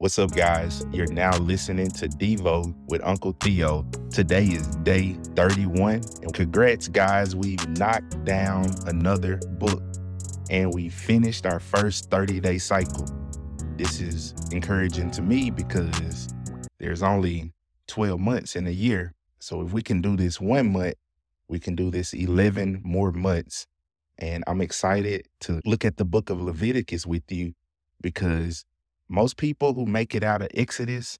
What's up, guys? You're now listening to Devo with Uncle Theo. Today is day 31, and congrats, guys. We've knocked down another book and we finished our first 30 day cycle. This is encouraging to me because there's only 12 months in a year. So if we can do this one month, we can do this 11 more months. And I'm excited to look at the book of Leviticus with you because most people who make it out of Exodus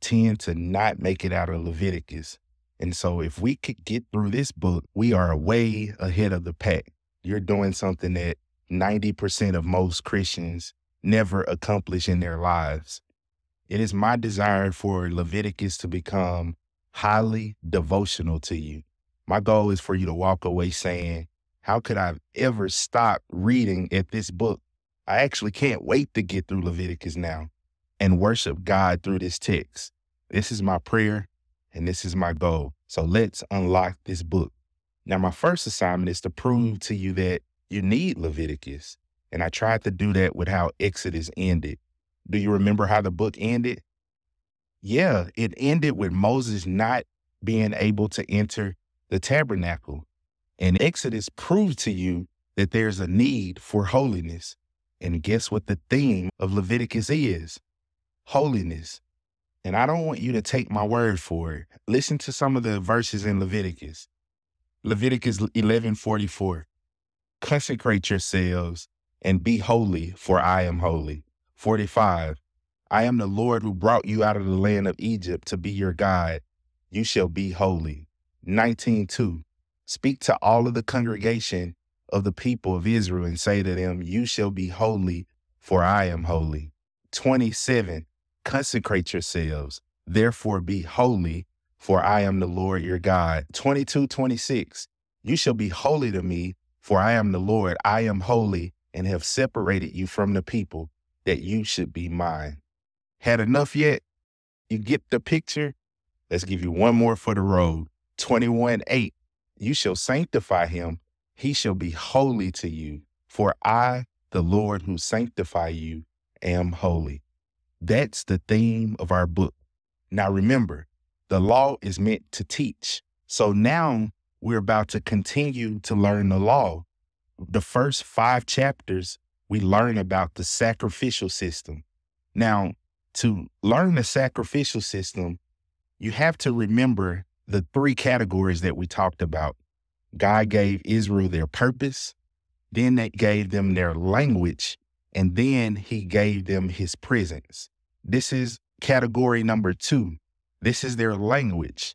tend to not make it out of Leviticus. And so if we could get through this book, we are way ahead of the pack. You're doing something that 90% of most Christians never accomplish in their lives. It is my desire for Leviticus to become highly devotional to you. My goal is for you to walk away saying, How could I ever stop reading at this book? I actually can't wait to get through Leviticus now and worship God through this text. This is my prayer and this is my goal. So let's unlock this book. Now, my first assignment is to prove to you that you need Leviticus. And I tried to do that with how Exodus ended. Do you remember how the book ended? Yeah, it ended with Moses not being able to enter the tabernacle. And Exodus proved to you that there's a need for holiness. And guess what the theme of Leviticus is? Holiness. And I don't want you to take my word for it. Listen to some of the verses in Leviticus. Leviticus 11:44. Consecrate yourselves and be holy, for I am holy. 45. I am the Lord who brought you out of the land of Egypt to be your God. You shall be holy. 19:2. Speak to all of the congregation of the people of Israel and say to them, You shall be holy, for I am holy. 27. Consecrate yourselves, therefore be holy, for I am the Lord your God. 22, 26. You shall be holy to me, for I am the Lord. I am holy and have separated you from the people that you should be mine. Had enough yet? You get the picture? Let's give you one more for the road. 21, 8. You shall sanctify him he shall be holy to you. For I, the Lord who sanctify you, am holy. That's the theme of our book. Now remember, the law is meant to teach. So now we're about to continue to learn the law. The first five chapters, we learn about the sacrificial system. Now, to learn the sacrificial system, you have to remember the three categories that we talked about God gave Israel their purpose, then that gave them their language, and then he gave them his presence. This is category number two. This is their language.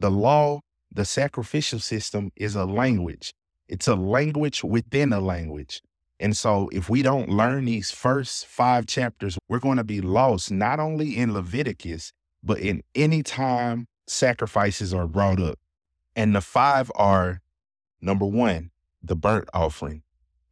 The law, the sacrificial system is a language. It's a language within a language. And so, if we don't learn these first five chapters, we're going to be lost not only in Leviticus, but in any time sacrifices are brought up. And the five are Number one, the burnt offering.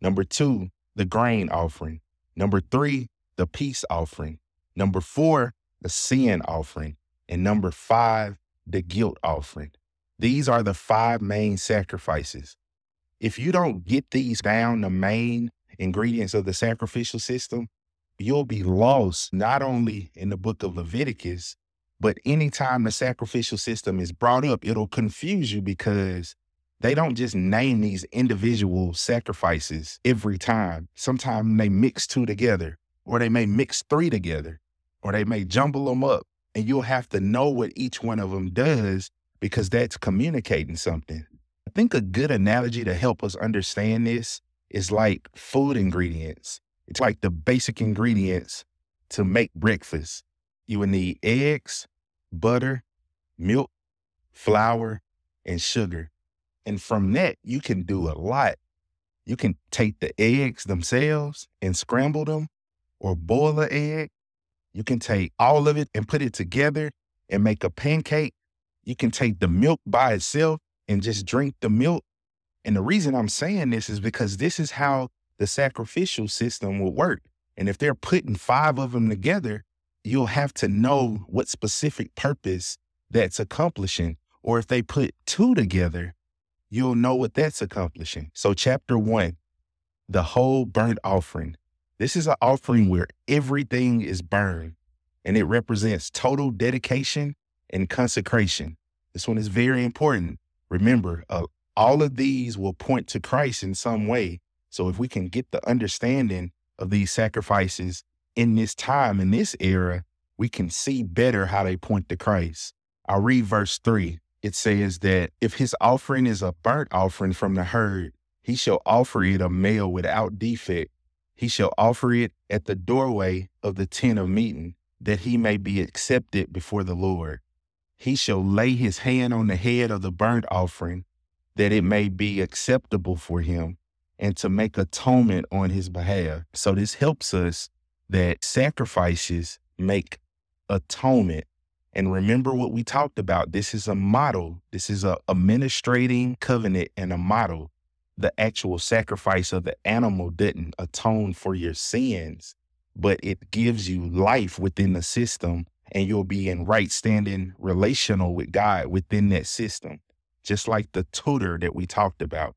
Number two, the grain offering. Number three, the peace offering. Number four, the sin offering. And number five, the guilt offering. These are the five main sacrifices. If you don't get these down, the main ingredients of the sacrificial system, you'll be lost not only in the book of Leviticus, but anytime the sacrificial system is brought up, it'll confuse you because they don't just name these individual sacrifices every time. Sometimes they mix two together, or they may mix three together, or they may jumble them up. And you'll have to know what each one of them does because that's communicating something. I think a good analogy to help us understand this is like food ingredients. It's like the basic ingredients to make breakfast. You would need eggs, butter, milk, flour, and sugar. And from that, you can do a lot. You can take the eggs themselves and scramble them or boil the egg. You can take all of it and put it together and make a pancake. You can take the milk by itself and just drink the milk. And the reason I'm saying this is because this is how the sacrificial system will work. And if they're putting five of them together, you'll have to know what specific purpose that's accomplishing. Or if they put two together, you'll know what that's accomplishing. So, chapter one, the whole burnt offering. This is an offering where everything is burned. and it represents total dedication and consecration. This one is very important. Remember, uh, all of these will point to Christ in some way. So if we can get the understanding of these sacrifices in this time, in this era, we can see better how they point to Christ. I'll read verse three. It says that if his offering is a burnt offering from the herd, he shall offer it a male without defect. He shall offer it at the doorway of the tent of meeting, that he may be accepted before the Lord. He shall lay his hand on the head of the burnt offering, that it may be acceptable for him, and to make atonement on his behalf. So this helps us that sacrifices make atonement. And remember what we talked about. This is a model. This is a administrating covenant and a model. The actual sacrifice of the animal didn't atone for your sins, but it gives you life within the system and you'll be in right standing relational with God within that system, just like the tutor that we talked about.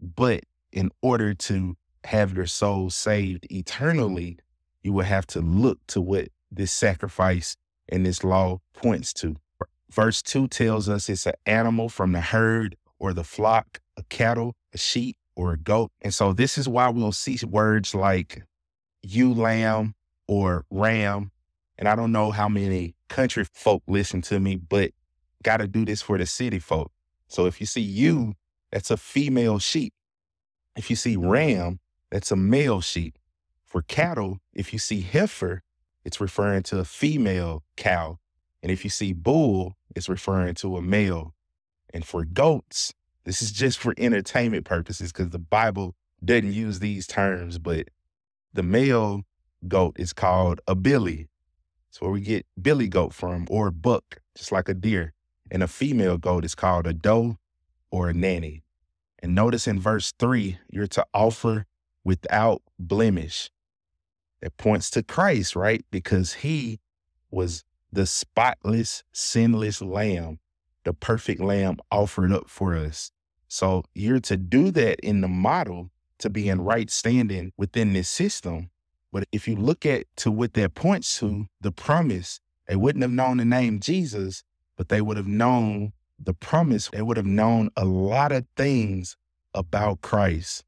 But in order to have your soul saved eternally, you will have to look to what this sacrifice and this law points to. Verse 2 tells us it's an animal from the herd or the flock, a cattle, a sheep, or a goat. And so this is why we'll see words like ewe lamb or ram. And I don't know how many country folk listen to me, but got to do this for the city folk. So if you see ewe, that's a female sheep. If you see ram, that's a male sheep. For cattle, if you see heifer, it's referring to a female cow. And if you see bull, it's referring to a male. And for goats, this is just for entertainment purposes because the Bible doesn't use these terms, but the male goat is called a billy. It's where we get billy goat from, or buck, just like a deer. And a female goat is called a doe or a nanny. And notice in verse three, you're to offer without blemish. It points to Christ, right? Because he was the spotless, sinless lamb, the perfect lamb offered up for us. So you're to do that in the model to be in right standing within this system. But if you look at to what that points to, the promise, they wouldn't have known the name Jesus, but they would have known the promise. They would have known a lot of things about Christ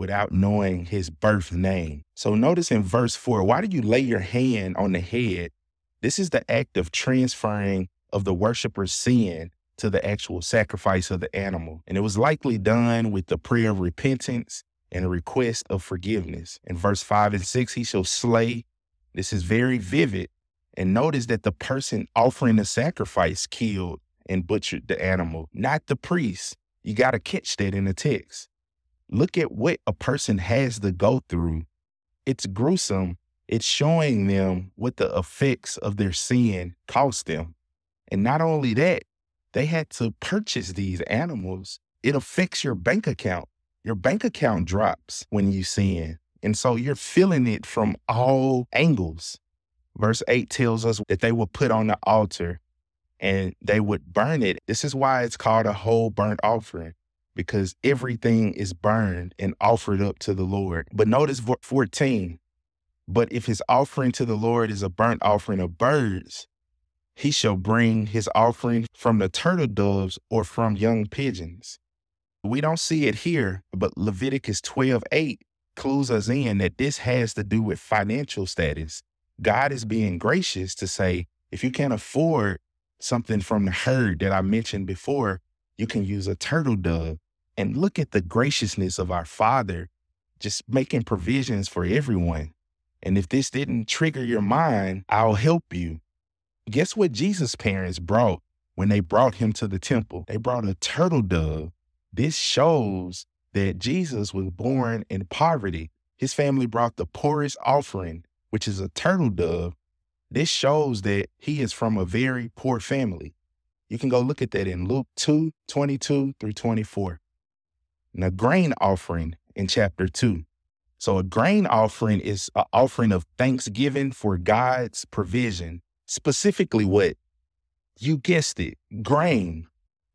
without knowing his birth name. So notice in verse 4, why do you lay your hand on the head? This is the act of transferring of the worshiper's sin to the actual sacrifice of the animal. And it was likely done with the prayer of repentance and a request of forgiveness. In verse 5 and 6, he shall slay. This is very vivid. And notice that the person offering the sacrifice killed and butchered the animal, not the priest. You got to catch that in the text. Look at what a person has to go through. It's gruesome. It's showing them what the effects of their sin cost them. And not only that, they had to purchase these animals. It affects your bank account. Your bank account drops when you sin. And so you're feeling it from all angles. Verse 8 tells us that they were put on the altar and they would burn it. This is why it's called a whole burnt offering because everything is burned and offered up to the Lord. But notice 14. But if his offering to the Lord is a burnt offering of birds, he shall bring his offering from the turtle doves or from young pigeons. We don't see it here, but Leviticus 12 8 clues us in that this has to do with financial status. God is being gracious to say, if you can't afford something from the herd that I mentioned before, you can use a turtle dove. And look at the graciousness of our Father, just making provisions for everyone. And if this didn't trigger your mind, I'll help you. Guess what Jesus' parents brought when they brought him to the temple? They brought a turtle dove. This shows that Jesus was born in poverty. His family brought the poorest offering, which is a turtle dove. This shows that he is from a very poor family. You can go look at that in Luke 2 22 through 24. And a grain offering in chapter 2. So, a grain offering is an offering of thanksgiving for God's provision specifically what you guessed it grain.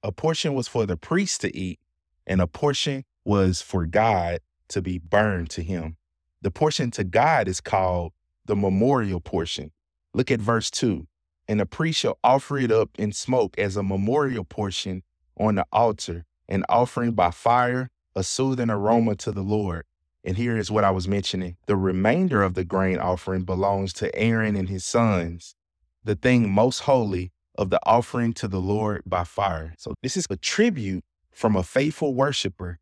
A portion was for the priest to eat, and a portion was for God to be burned to him. The portion to God is called the memorial portion. Look at verse 2. And the priest shall offer it up in smoke as a memorial portion on the altar, an offering by fire, a soothing aroma to the Lord. And here is what I was mentioning. The remainder of the grain offering belongs to Aaron and his sons, the thing most holy of the offering to the Lord by fire. So this is a tribute from a faithful worshiper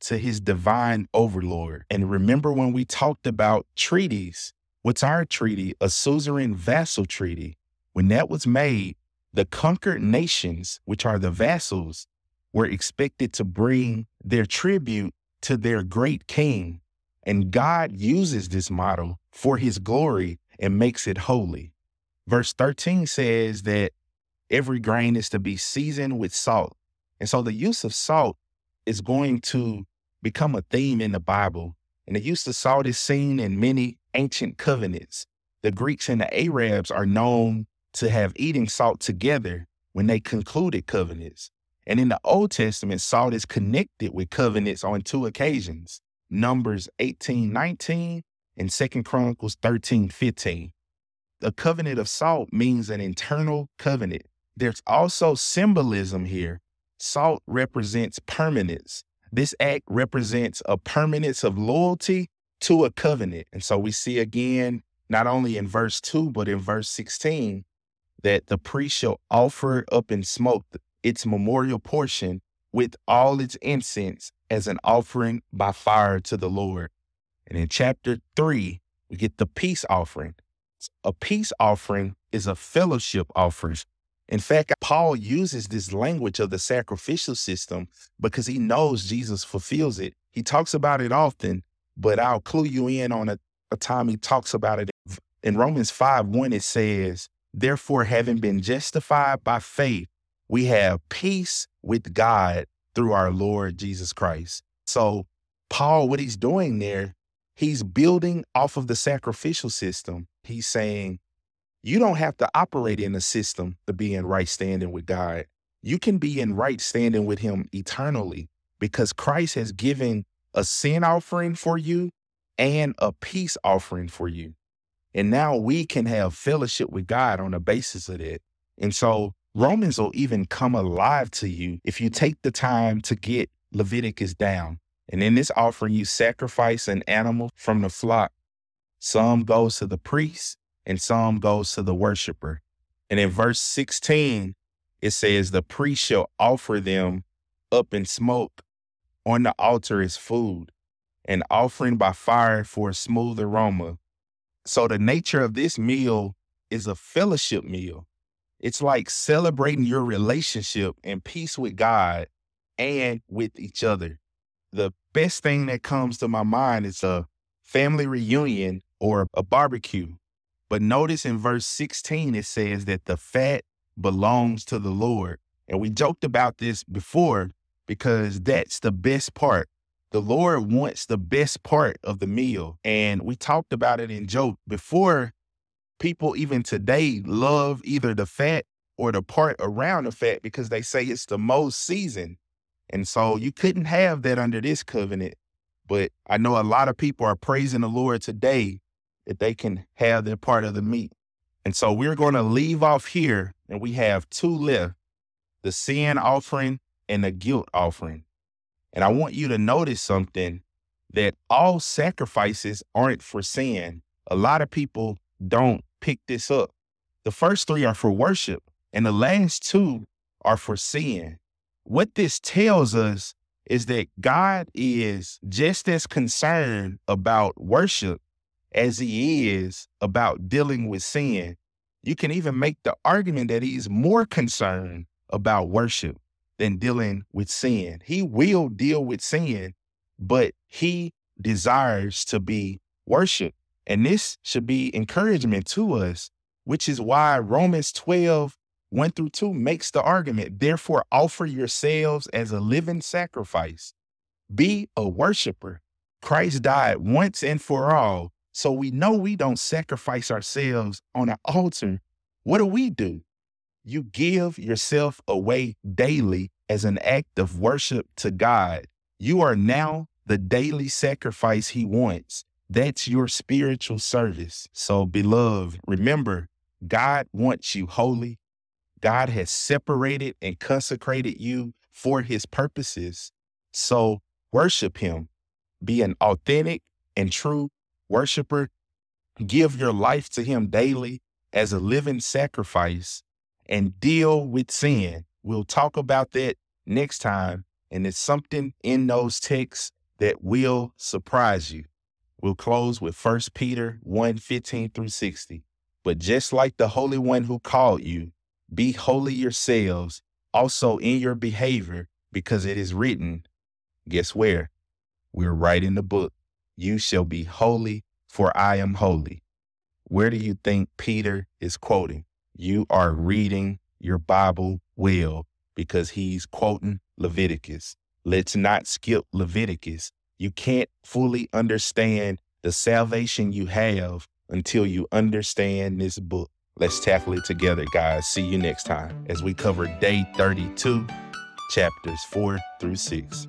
to his divine overlord. And remember when we talked about treaties, what's our treaty? A suzerain vassal treaty. When that was made, the conquered nations, which are the vassals, were expected to bring their tribute to their great king. And God uses this model for his glory and makes it holy. Verse 13 says that every grain is to be seasoned with salt. And so the use of salt is going to become a theme in the Bible. And the use of salt is seen in many ancient covenants. The Greeks and the Arabs are known to have eating salt together when they concluded covenants. And in the Old Testament, salt is connected with covenants on two occasions Numbers 18 19 and 2 Chronicles 13 15. The covenant of salt means an internal covenant. There's also symbolism here. Salt represents permanence. This act represents a permanence of loyalty to a covenant. And so we see again, not only in verse 2, but in verse 16, that the priest shall offer up in smoke its memorial portion with all its incense as an offering by fire to the Lord. And in chapter three, we get the peace offering. A peace offering is a fellowship offering. In fact, Paul uses this language of the sacrificial system because he knows Jesus fulfills it. He talks about it often, but I'll clue you in on a, a time he talks about it. In Romans 5 1, it says, Therefore, having been justified by faith, we have peace with God through our Lord Jesus Christ. So, Paul, what he's doing there, he's building off of the sacrificial system. He's saying, you don't have to operate in a system to be in right standing with God. You can be in right standing with Him eternally because Christ has given a sin offering for you and a peace offering for you. And now we can have fellowship with God on the basis of that. And so Romans will even come alive to you if you take the time to get Leviticus down. And in this offering, you sacrifice an animal from the flock. Some goes to the priest and some goes to the worshiper. And in verse 16, it says, The priest shall offer them up in smoke on the altar as food, an offering by fire for a smooth aroma. So the nature of this meal is a fellowship meal. It's like celebrating your relationship and peace with God and with each other. The best thing that comes to my mind is a family reunion or a barbecue. But notice in verse 16, it says that the fat belongs to the Lord. And we joked about this before because that's the best part. The Lord wants the best part of the meal. And we talked about it in joke before. People, even today, love either the fat or the part around the fat because they say it's the most seasoned. And so you couldn't have that under this covenant. But I know a lot of people are praising the Lord today that they can have their part of the meat. And so we're going to leave off here, and we have two left the sin offering and the guilt offering. And I want you to notice something that all sacrifices aren't for sin. A lot of people don't pick this up. The first three are for worship, and the last two are for sin. What this tells us is that God is just as concerned about worship as he is about dealing with sin. You can even make the argument that he's more concerned about worship than dealing with sin. He will deal with sin, but he desires to be worshiped. And this should be encouragement to us, which is why Romans 12, 1 through 2 makes the argument. Therefore, offer yourselves as a living sacrifice. Be a worshiper. Christ died once and for all. So we know we don't sacrifice ourselves on an altar. What do we do? You give yourself away daily as an act of worship to God. You are now the daily sacrifice He wants. That's your spiritual service. So, beloved, remember God wants you holy. God has separated and consecrated you for his purposes. So worship him. Be an authentic and true worshiper. Give your life to him daily as a living sacrifice and deal with sin. We'll talk about that next time. And it's something in those texts that will surprise you. We'll close with 1 Peter 1 15 through 60. But just like the Holy One who called you, be holy yourselves also in your behavior, because it is written, guess where? We're writing the book. You shall be holy, for I am holy. Where do you think Peter is quoting? You are reading your Bible well because he's quoting Leviticus. Let's not skip Leviticus. You can't fully understand the salvation you have until you understand this book. Let's tackle it together, guys. See you next time as we cover day 32, chapters 4 through 6.